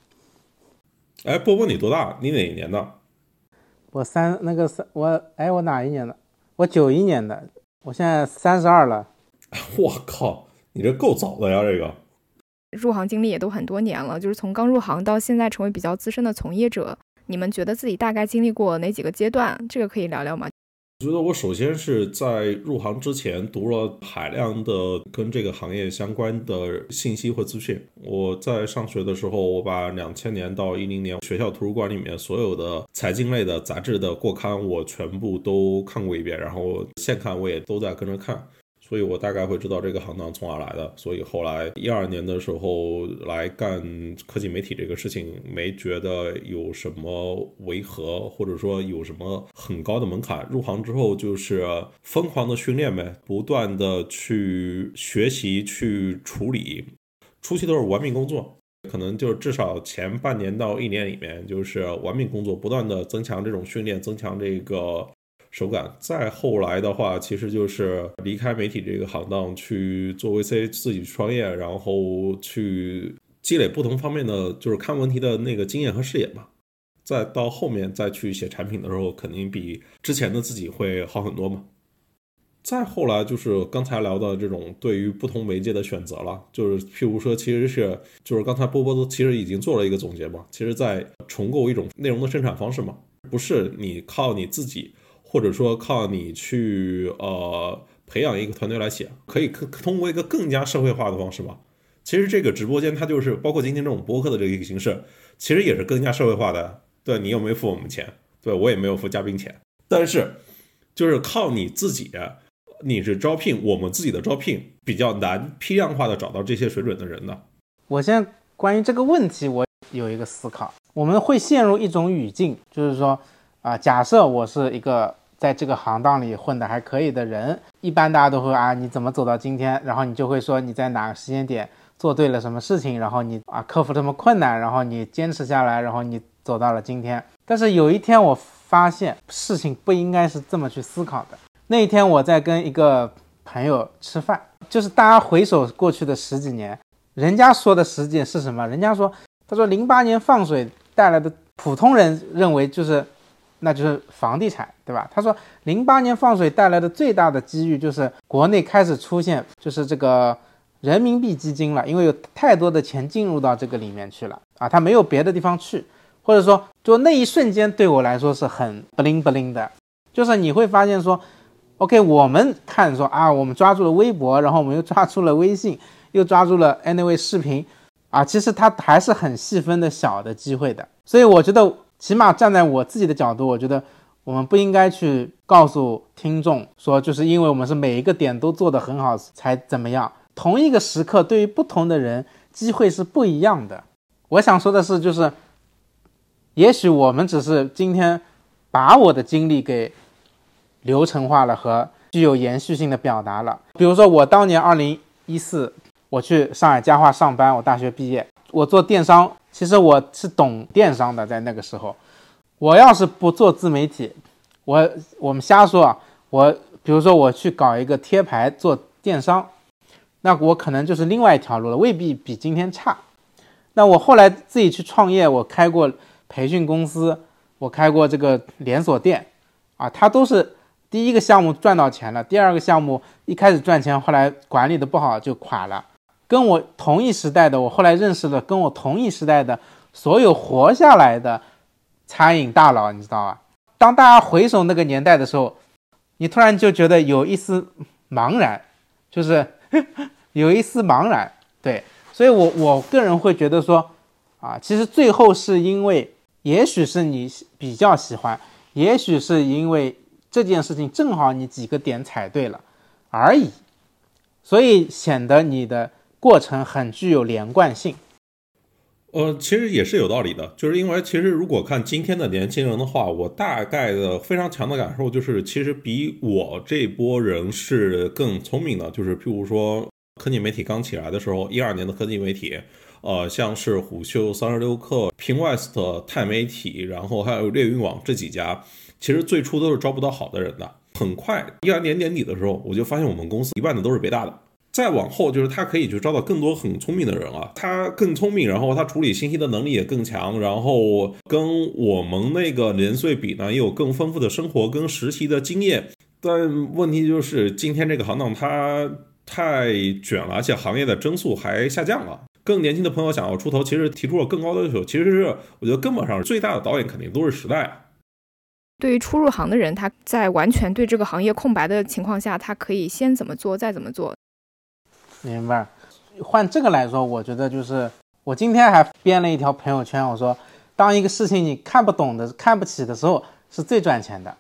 Speaker 2: 哎，波波你多大？你哪一年的？
Speaker 1: 我三那个三我哎我哪一年的？我九一年的，我现在三十二了。
Speaker 2: 我靠，你这够早的呀！这个
Speaker 3: 入行经历也都很多年了，就是从刚入行到现在成为比较资深的从业者，你们觉得自己大概经历过哪几个阶段？这个可以聊聊吗？
Speaker 2: 我觉得我首先是在入行之前读了海量的跟这个行业相关的信息和资讯。我在上学的时候，我把两千年到一零年学校图书馆里面所有的财经类的杂志的过刊，我全部都看过一遍，然后现看我也都在跟着看。所以我大概会知道这个行当从哪来的。所以后来一二年的时候来干科技媒体这个事情，没觉得有什么违和，或者说有什么很高的门槛。入行之后就是疯狂的训练呗，不断的去学习、去处理，初期都是玩命工作，可能就是至少前半年到一年里面就是玩命工作，不断的增强这种训练，增强这个。手感，再后来的话，其实就是离开媒体这个行当，去做 VC，自己创业，然后去积累不同方面的，就是看问题的那个经验和视野嘛。再到后面再去写产品的时候，肯定比之前的自己会好很多嘛。再后来就是刚才聊的这种对于不同媒介的选择了，就是譬如说，其实是就是刚才波波都其实已经做了一个总结嘛，其实在重构一种内容的生产方式嘛，不是你靠你自己，或者说靠你去呃培养一个团队来写，可以可通过一个更加社会化的方式嘛。其实这个直播间它就是包括今天这种播客的这个形式，其实也是更加社会化的。对你又没付我们钱，对我也没有付嘉宾钱，但是就是靠你自己。你是招聘我们自己的招聘比较难批量化的找到这些水准的人呢？
Speaker 1: 我现在关于这个问题，我有一个思考。我们会陷入一种语境，就是说，啊，假设我是一个在这个行当里混得还可以的人，一般大家都会啊，你怎么走到今天？然后你就会说你在哪个时间点做对了什么事情，然后你啊克服这么困难，然后你坚持下来，然后你走到了今天。但是有一天我发现事情不应该是这么去思考的。那一天我在跟一个朋友吃饭，就是大家回首过去的十几年，人家说的实际是什么？人家说，他说零八年放水带来的普通人认为就是，那就是房地产，对吧？他说零八年放水带来的最大的机遇就是国内开始出现就是这个人民币基金了，因为有太多的钱进入到这个里面去了啊，他没有别的地方去，或者说就那一瞬间对我来说是很不灵不灵的，就是你会发现说。OK，我们看说啊，我们抓住了微博，然后我们又抓住了微信，又抓住了 Anyway 视频，啊，其实它还是很细分的小的机会的。所以我觉得，起码站在我自己的角度，我觉得我们不应该去告诉听众说，就是因为我们是每一个点都做得很好才怎么样。同一个时刻，对于不同的人，机会是不一样的。我想说的是，就是也许我们只是今天把我的经历给。流程化了和具有延续性的表达了。比如说，我当年二零一四，我去上海家化上班，我大学毕业，我做电商，其实我是懂电商的。在那个时候，我要是不做自媒体，我我们瞎说啊，我比如说我去搞一个贴牌做电商，那我可能就是另外一条路了，未必比今天差。那我后来自己去创业，我开过培训公司，我开过这个连锁店，啊，它都是。第一个项目赚到钱了，第二个项目一开始赚钱，后来管理的不好就垮了。跟我同一时代的，我后来认识了跟我同一时代的所有活下来的餐饮大佬，你知道吧？当大家回首那个年代的时候，你突然就觉得有一丝茫然，就是 有一丝茫然。对，所以我我个人会觉得说，啊，其实最后是因为，也许是你比较喜欢，也许是因为。这件事情正好你几个点踩对了而已，所以显得你的过程很具有连贯性。
Speaker 2: 呃，其实也是有道理的，就是因为其实如果看今天的年轻人的话，我大概的非常强的感受就是，其实比我这波人是更聪明的。就是譬如说科技媒体刚起来的时候，一二年的科技媒体，呃，像是虎嗅、三十六氪、平 West、钛媒体，然后还有猎云网这几家。其实最初都是招不到好的人的。很快，一二年年底的时候，我就发现我们公司一半的都是北大的。再往后，就是他可以去招到更多很聪明的人啊，他更聪明，然后他处理信息的能力也更强，然后跟我们那个年岁比呢，也有更丰富的生活跟实习的经验。但问题就是，今天这个行当它太卷了，而且行业的增速还下降了。更年轻的朋友想要出头，其实提出了更高的要求。其实是我觉得根本上最大的导演肯定都是时代啊。
Speaker 3: 对于初入行的人，他在完全对这个行业空白的情况下，他可以先怎么做，再怎么做。
Speaker 1: 明白。换这个来说，我觉得就是我今天还编了一条朋友圈，我说，当一个事情你看不懂的、看不起的时候，是最赚钱的；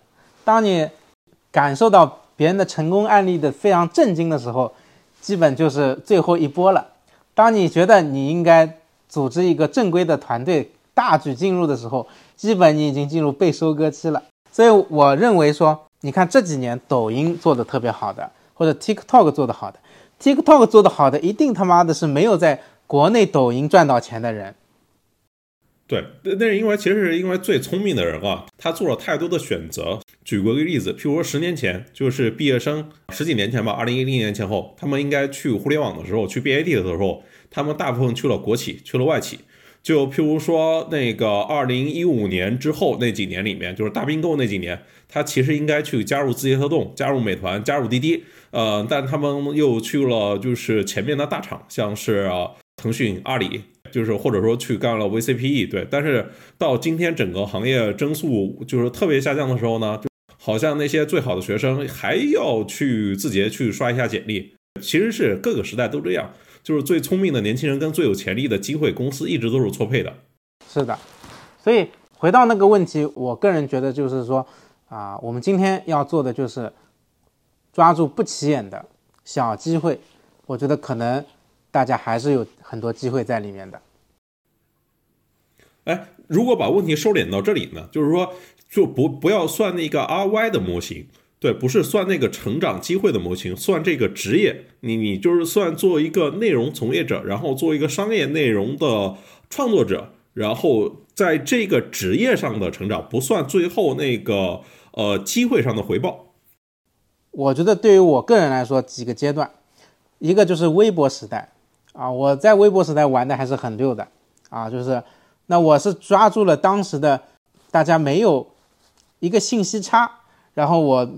Speaker 1: 当你感受到别人的成功案例的非常震惊的时候，基本就是最后一波了。当你觉得你应该组织一个正规的团队，大举进入的时候。基本你已经进入被收割期了，所以我认为说，你看这几年抖音做的特别好的，或者 TikTok 做的好的，TikTok 做的好的，一定他妈的是没有在国内抖音赚到钱的人。
Speaker 2: 对，那那是因为其实是因为最聪明的人啊，他做了太多的选择。举过一个例子，譬如说十年前，就是毕业生十几年前吧，二零一零年前后，他们应该去互联网的时候，去 BAT 的时候，他们大部分去了国企，去了外企。就譬如说那个二零一五年之后那几年里面，就是大并购那几年，他其实应该去加入字节跳动、加入美团、加入滴滴，呃，但他们又去了就是前面的大厂，像是腾讯、阿里，就是或者说去干了 VCPE，对。但是到今天整个行业增速就是特别下降的时候呢，就好像那些最好的学生还要去字节去刷一下简历。其实是各个时代都这样，就是最聪明的年轻人跟最有潜力的机会公司一直都是错配的。
Speaker 1: 是的，所以回到那个问题，我个人觉得就是说啊，我们今天要做的就是抓住不起眼的小机会。我觉得可能大家还是有很多机会在里面的。
Speaker 2: 哎，如果把问题收敛到这里呢，就是说就不不要算那个 RY 的模型。对，不是算那个成长机会的模型，算这个职业，你你就是算做一个内容从业者，然后做一个商业内容的创作者，然后在这个职业上的成长，不算最后那个呃机会上的回报。
Speaker 1: 我觉得对于我个人来说，几个阶段，一个就是微博时代啊，我在微博时代玩的还是很溜的啊，就是那我是抓住了当时的大家没有一个信息差，然后我。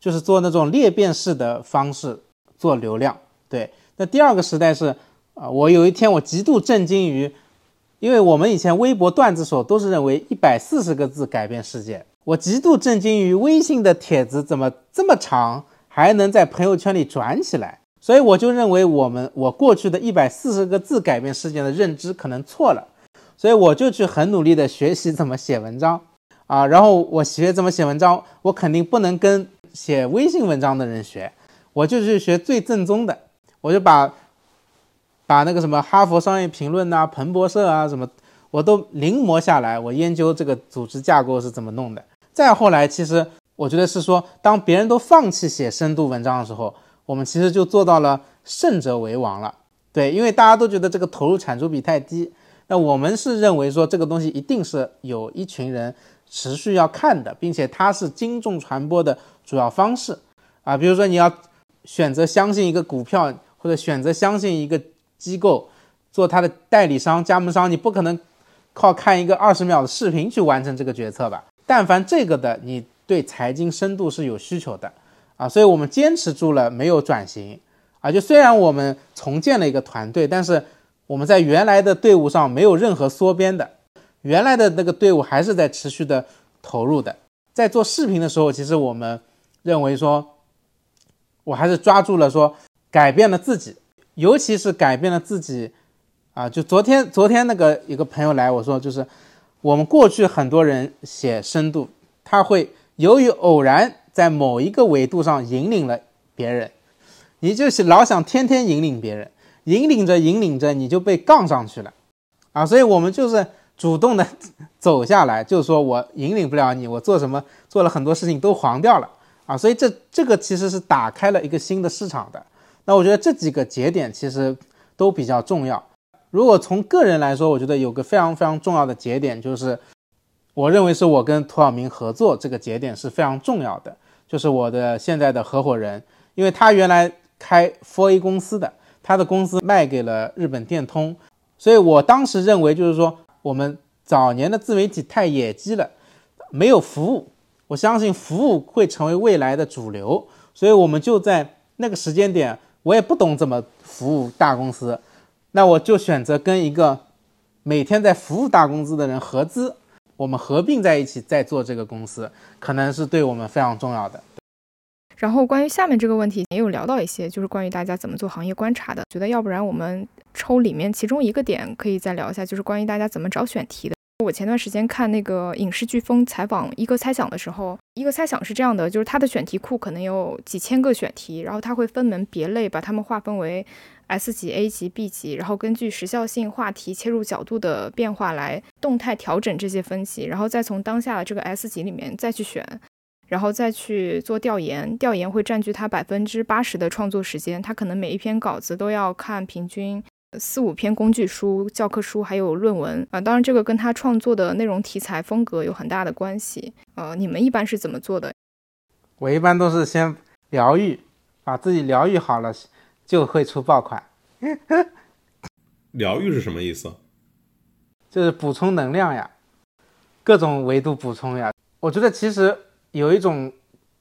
Speaker 1: 就是做那种裂变式的方式做流量，对。那第二个时代是，啊，我有一天我极度震惊于，因为我们以前微博段子手都是认为一百四十个字改变世界，我极度震惊于微信的帖子怎么这么长还能在朋友圈里转起来，所以我就认为我们我过去的一百四十个字改变世界的认知可能错了，所以我就去很努力的学习怎么写文章，啊，然后我学怎么写文章，我肯定不能跟。写微信文章的人学，我就去学最正宗的，我就把把那个什么哈佛商业评论呐、彭博社啊什么，我都临摹下来。我研究这个组织架构是怎么弄的。再后来，其实我觉得是说，当别人都放弃写深度文章的时候，我们其实就做到了胜者为王了。对，因为大家都觉得这个投入产出比太低，那我们是认为说这个东西一定是有一群人持续要看的，并且它是精众传播的。主要方式啊，比如说你要选择相信一个股票，或者选择相信一个机构做他的代理商、加盟商，你不可能靠看一个二十秒的视频去完成这个决策吧？但凡这个的，你对财经深度是有需求的啊，所以我们坚持住了，没有转型啊。就虽然我们重建了一个团队，但是我们在原来的队伍上没有任何缩编的，原来的那个队伍还是在持续的投入的。在做视频的时候，其实我们。认为说，我还是抓住了说，改变了自己，尤其是改变了自己，啊，就昨天昨天那个一个朋友来，我说就是，我们过去很多人写深度，他会由于偶然在某一个维度上引领了别人，你就是老想天天引领别人，引领着引领着你就被杠上去了，啊，所以我们就是主动的走下来，就是说我引领不了你，我做什么做了很多事情都黄掉了。啊，所以这这个其实是打开了一个新的市场的。那我觉得这几个节点其实都比较重要。如果从个人来说，我觉得有个非常非常重要的节点，就是我认为是我跟涂晓明合作这个节点是非常重要的。就是我的现在的合伙人，因为他原来开 for A 公司的，他的公司卖给了日本电通，所以我当时认为就是说我们早年的自媒体太野鸡了，没有服务。我相信服务会成为未来的主流，所以我们就在那个时间点，我也不懂怎么服务大公司，那我就选择跟一个每天在服务大公司的人合资，我们合并在一起再做这个公司，可能是对我们非常重要的。
Speaker 3: 然后关于下面这个问题也有聊到一些，就是关于大家怎么做行业观察的，觉得要不然我们抽里面其中一个点可以再聊一下，就是关于大家怎么找选题的。我前段时间看那个影视飓风采访一个猜想的时候，一个猜想是这样的，就是他的选题库可能有几千个选题，然后他会分门别类，把它们划分为 S 级、A 级、B 级，然后根据时效性、话题、切入角度的变化来动态调整这些分级，然后再从当下的这个 S 级里面再去选，然后再去做调研，调研会占据他百分之八十的创作时间，他可能每一篇稿子都要看平均。四五篇工具书、教科书，还有论文啊，当然这个跟他创作的内容题材风格有很大的关系。呃，你们一般是怎么做的？
Speaker 1: 我一般都是先疗愈，把自己疗愈好了，就会出爆款。
Speaker 2: 疗愈是什么意思？
Speaker 1: 就是补充能量呀，各种维度补充呀。我觉得其实有一种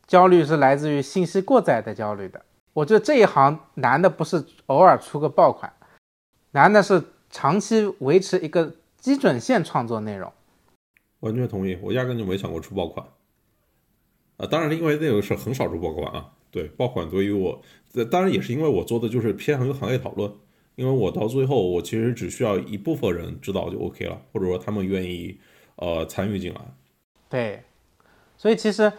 Speaker 1: 焦虑是来自于信息过载的焦虑的。我觉得这一行难的不是偶尔出个爆款，难的是长期维持一个基准线创作内容。
Speaker 2: 完全同意，我压根就没想过出爆款。啊，当然，因为那个是很少出爆款啊。对，爆款对于我，当然也是因为我做的就是偏向于行业讨论。因为我到最后，我其实只需要一部分人知道就 OK 了，或者说他们愿意呃参与进来。
Speaker 1: 对，所以其实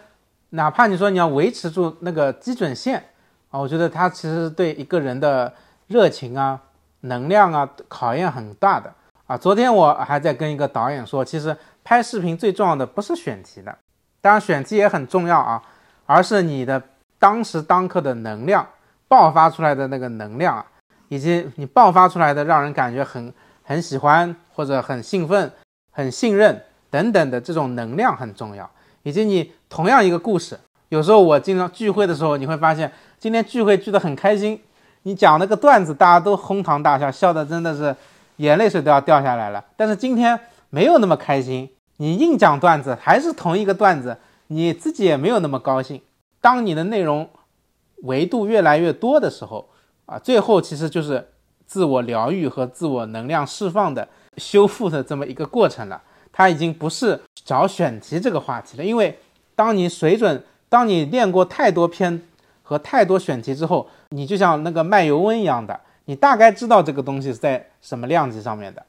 Speaker 1: 哪怕你说你要维持住那个基准线啊，我觉得它其实对一个人的热情啊、能量啊考验很大的啊。昨天我还在跟一个导演说，其实拍视频最重要的不是选题的，当然选题也很重要啊，而是你的当时当刻的能量爆发出来的那个能量啊。以及你爆发出来的让人感觉很很喜欢或者很兴奋、很信任等等的这种能量很重要。以及你同样一个故事，有时候我经常聚会的时候，你会发现今天聚会聚得很开心，你讲那个段子大家都哄堂大笑，笑的真的是眼泪水都要掉下来了。但是今天没有那么开心，你硬讲段子还是同一个段子，你自己也没有那么高兴。当你的内容维度越来越多的时候。啊，最后其实就是自我疗愈和自我能量释放的修复的这么一个过程了。它已经不是找选题这个话题了，因为当你水准，当你练过太多篇和太多选题之后，你就像那个卖油翁一样的，你大概知道这个东西是在什么量级上面的。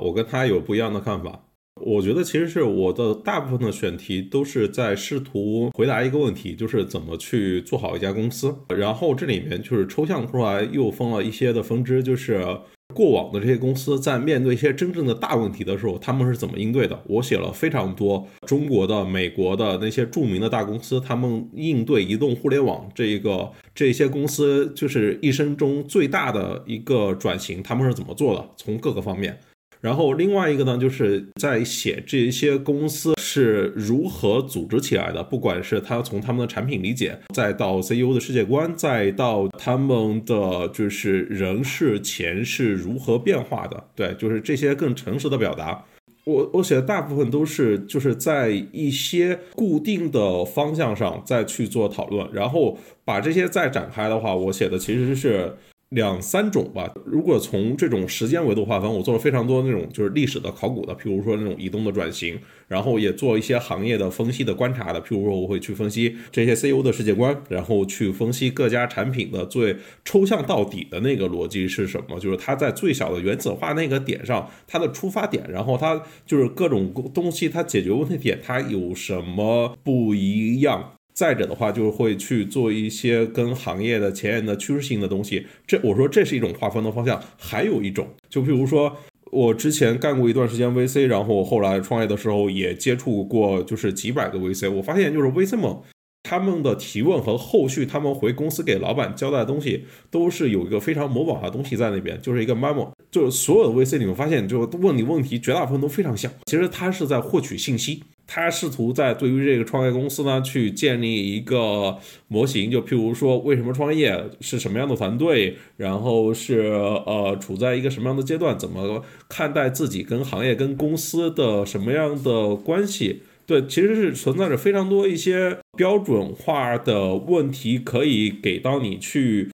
Speaker 2: 我跟他有不一样的看法。我觉得其实是我的大部分的选题都是在试图回答一个问题，就是怎么去做好一家公司。然后这里面就是抽象出来又分了一些的分支，就是过往的这些公司在面对一些真正的大问题的时候，他们是怎么应对的。我写了非常多中国的、美国的那些著名的大公司，他们应对移动互联网这一个这些公司就是一生中最大的一个转型，他们是怎么做的，从各个方面。然后另外一个呢，就是在写这些公司是如何组织起来的，不管是他从他们的产品理解，再到 CEO 的世界观，再到他们的就是人事钱是如何变化的，对，就是这些更诚实的表达。我我写的大部分都是就是在一些固定的方向上再去做讨论，然后把这些再展开的话，我写的其实是。两三种吧。如果从这种时间维度划分，我做了非常多那种就是历史的考古的，譬如说那种移动的转型，然后也做一些行业的分析的观察的，譬如说我会去分析这些 CEO 的世界观，然后去分析各家产品的最抽象到底的那个逻辑是什么，就是它在最小的原子化那个点上它的出发点，然后它就是各种东西它解决问题点它有什么不一样。再者的话，就会去做一些跟行业的前沿的趋势性的东西。这我说这是一种划分的方向。还有一种，就譬如说，我之前干过一段时间 VC，然后后来创业的时候也接触过，就是几百个 VC。我发现就是 VC 们他们的提问和后续他们回公司给老板交代的东西，都是有一个非常模板化的东西在那边，就是一个 memo。就是所有的 VC 你会发现，就问你问题，绝大部分都非常像。其实他是在获取信息。他试图在对于这个创业公司呢，去建立一个模型，就譬如说为什么创业，是什么样的团队，然后是呃处在一个什么样的阶段，怎么看待自己跟行业跟公司的什么样的关系？对，其实是存在着非常多一些标准化的问题，可以给到你去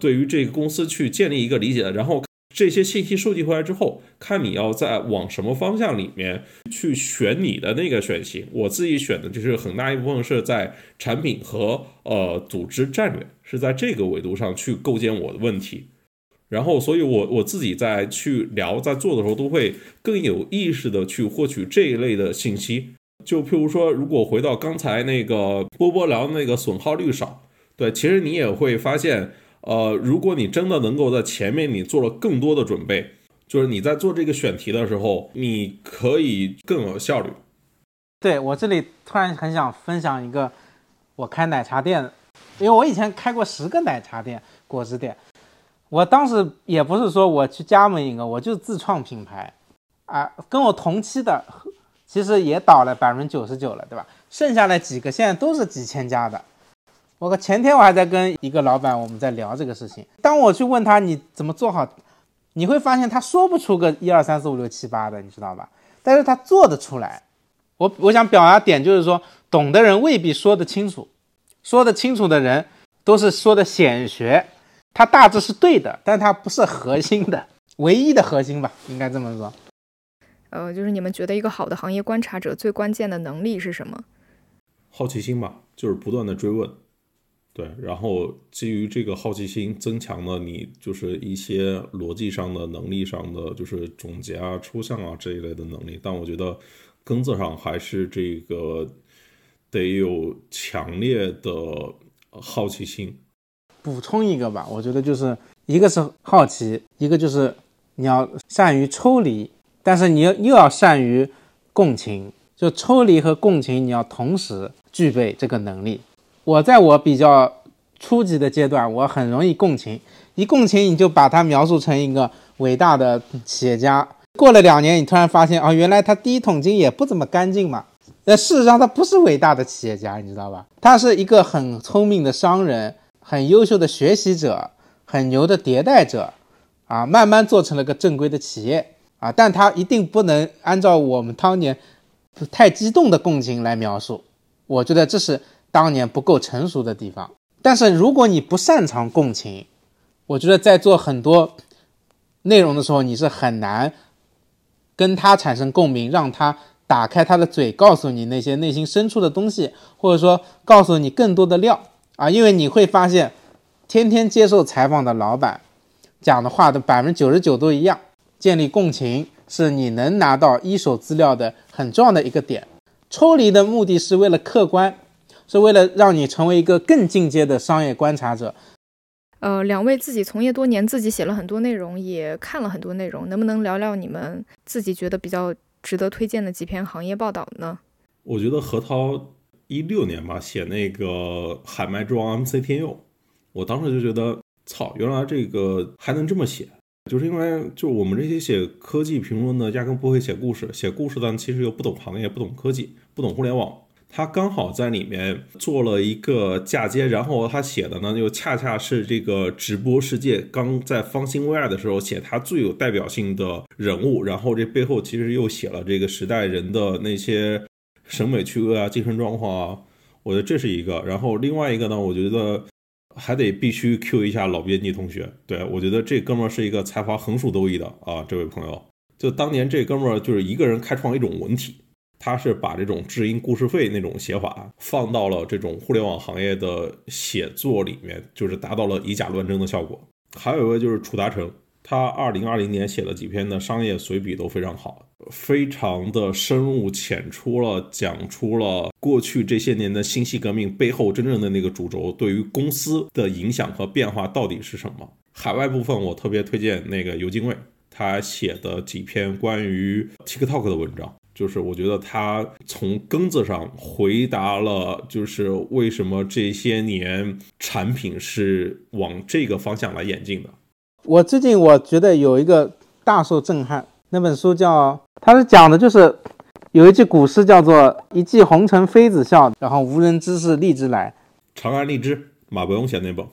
Speaker 2: 对于这个公司去建立一个理解，然后。这些信息收集回来之后，看你要在往什么方向里面去选你的那个选型。我自己选的就是很大一部分是在产品和呃组织战略，是在这个维度上去构建我的问题。然后，所以我我自己在去聊在做的时候，都会更有意识的去获取这一类的信息。就譬如说，如果回到刚才那个波波聊那个损耗率少，对，其实你也会发现。呃，如果你真的能够在前面你做了更多的准备，就是你在做这个选题的时候，你可以更有效率。
Speaker 1: 对我这里突然很想分享一个，我开奶茶店，因为我以前开过十个奶茶店、果汁店，我当时也不是说我去加盟一个，我就自创品牌，啊，跟我同期的其实也倒了百分之九十九了，对吧？剩下来几个现在都是几千家的。我个前天我还在跟一个老板，我们在聊这个事情。当我去问他你怎么做好，你会发现他说不出个一二三四五六七八的，你知道吧？但是他做得出来。我我想表达点就是说，懂的人未必说得清楚，说得清楚的人都是说的显学，他大致是对的，但他不是核心的，唯一的核心吧，应该这么说。
Speaker 3: 呃，就是你们觉得一个好的行业观察者最关键的能力是什么？
Speaker 2: 好奇心吧，就是不断的追问。对，然后基于这个好奇心，增强了你就是一些逻辑上的能力上的，就是总结啊、抽象啊这一类的能力。但我觉得根子上还是这个得有强烈的好奇心。
Speaker 1: 补充一个吧，我觉得就是一个是好奇，一个就是你要善于抽离，但是你又又要善于共情，就抽离和共情你要同时具备这个能力。我在我比较初级的阶段，我很容易共情，一共情你就把他描述成一个伟大的企业家。过了两年，你突然发现，哦，原来他第一桶金也不怎么干净嘛。那事实上他不是伟大的企业家，你知道吧？他是一个很聪明的商人，很优秀的学习者，很牛的迭代者，啊，慢慢做成了个正规的企业啊。但他一定不能按照我们当年太激动的共情来描述。我觉得这是。当年不够成熟的地方，但是如果你不擅长共情，我觉得在做很多内容的时候，你是很难跟他产生共鸣，让他打开他的嘴，告诉你那些内心深处的东西，或者说告诉你更多的料啊，因为你会发现，天天接受采访的老板讲的话的百分之九十九都一样。建立共情是你能拿到一手资料的很重要的一个点。抽离的目的是为了客观。是为了让你成为一个更进阶的商业观察者。
Speaker 3: 呃，两位自己从业多年，自己写了很多内容，也看了很多内容，能不能聊聊你们自己觉得比较值得推荐的几篇行业报道呢？
Speaker 2: 我觉得何涛一六年吧写那个海麦之王 MC 天佑，我当时就觉得，操，原来这个还能这么写，就是因为就我们这些写科技评论的，压根不会写故事，写故事的其实又不懂行业，不懂科技，不懂互联网。他刚好在里面做了一个嫁接，然后他写的呢，又恰恰是这个直播世界刚在方兴未艾的时候写他最有代表性的人物，然后这背后其实又写了这个时代人的那些审美趣味啊、精神状况啊，我觉得这是一个。然后另外一个呢，我觉得还得必须 Q 一下老编辑同学，对我觉得这哥们儿是一个才华横竖都异的啊，这位朋友，就当年这哥们儿就是一个人开创一种文体。他是把这种知音故事会那种写法放到了这种互联网行业的写作里面，就是达到了以假乱真的效果。还有一位就是楚达成，他二零二零年写了几篇的商业随笔都非常好，非常的深入浅出了讲出了过去这些年的信息革命背后真正的那个主轴对于公司的影响和变化到底是什么。海外部分我特别推荐那个尤金卫，他写的几篇关于 TikTok 的文章。就是我觉得他从根子上回答了，就是为什么这些年产品是往这个方向来演进的。
Speaker 1: 我最近我觉得有一个大受震撼，那本书叫，它是讲的就是有一句古诗叫做“一骑红尘妃子笑，然后无人知是荔枝来”。
Speaker 2: 长安荔枝，马伯庸写那本。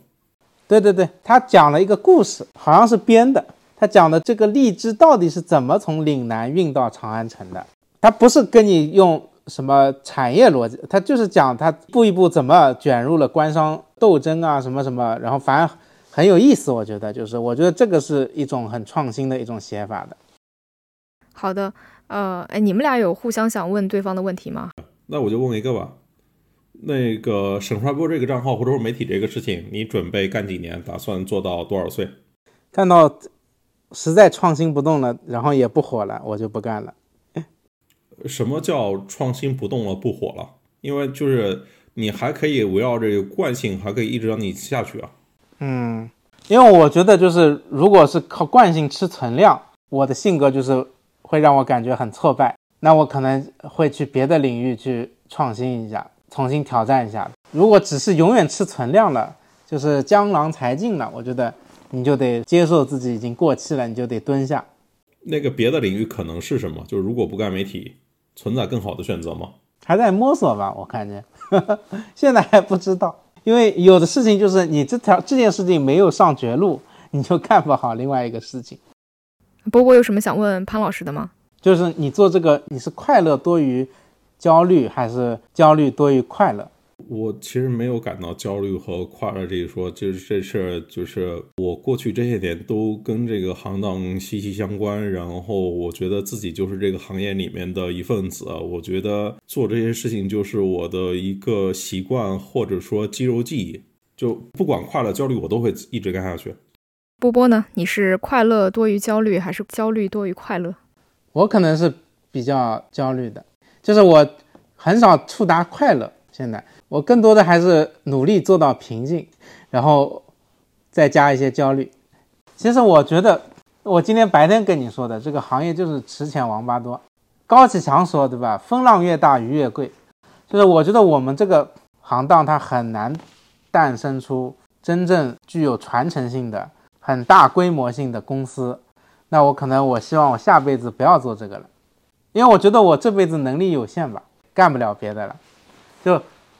Speaker 1: 对对对，他讲了一个故事，好像是编的。他讲的这个荔枝到底是怎么从岭南运到长安城的？他不是跟你用什么产业逻辑，他就是讲他一步一步怎么卷入了官商斗争啊，什么什么，然后反而很有意思。我觉得就是，我觉得这个是一种很创新的一种写法的。
Speaker 3: 好的，呃，哎，你们俩有互相想问对方的问题吗？
Speaker 2: 那我就问一个吧。那个沈帅波这个账号或者说媒体这个事情，你准备干几年？打算做到多少岁？
Speaker 1: 干到实在创新不动了，然后也不火了，我就不干了。
Speaker 2: 什么叫创新不动了不火了？因为就是你还可以围绕这个惯性，还可以一直让你下去啊。
Speaker 1: 嗯，因为我觉得就是如果是靠惯性吃存量，我的性格就是会让我感觉很挫败，那我可能会去别的领域去创新一下，重新挑战一下。如果只是永远吃存量了，就是江郎才尽了，我觉得你就得接受自己已经过气了，你就得蹲下。
Speaker 2: 那个别的领域可能是什么？就是如果不干媒体。存在更好的选择吗？
Speaker 1: 还在摸索吧，我看见，现在还不知道，因为有的事情就是你这条这件事情没有上绝路，你就干不好另外一个事情。
Speaker 3: 波波有什么想问潘老师的吗？
Speaker 1: 就是你做这个，你是快乐多于焦虑，还是焦虑多于快乐？
Speaker 2: 我其实没有感到焦虑和快乐这一说，就是这事儿，就是我过去这些年都跟这个行当息息相关，然后我觉得自己就是这个行业里面的一份子，我觉得做这些事情就是我的一个习惯或者说肌肉记忆，就不管快乐焦虑，我都会一直干下去。
Speaker 3: 波波呢？你是快乐多于焦虑，还是焦虑多于快乐？
Speaker 1: 我可能是比较焦虑的，就是我很少触达快乐，现在。我更多的还是努力做到平静，然后再加一些焦虑。其实我觉得，我今天白天跟你说的这个行业就是池浅王八多。高启强说，对吧？风浪越大，鱼越贵。就是我觉得我们这个行当它很难诞生出真正具有传承性的、很大规模性的公司。那我可能我希望我下辈子不要做这个了，因为我觉得我这辈子能力有限吧，干不了别的了，就。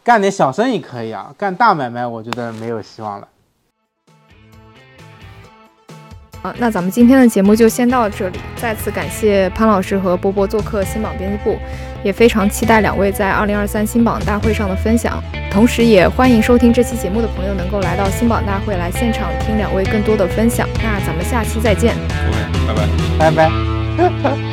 Speaker 1: 干点小生意可以啊，干大买卖我觉得没有希望了。
Speaker 3: 啊，那咱们今天的节目就先到这里。再次感谢潘老师和波波做客新榜编辑部，也非常期待两位在二零二三新榜大会上的分享。同时，也欢迎收听这期节目的朋友能够来到新榜大会来现场听两位更多的分享。那咱们下期再见。
Speaker 2: OK，拜拜，
Speaker 1: 拜拜。